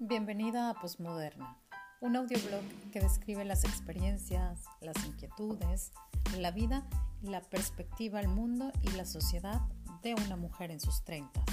Bienvenida a Postmoderna, un audioblog que describe las experiencias, las inquietudes, la vida y la perspectiva al mundo y la sociedad de una mujer en sus treintas.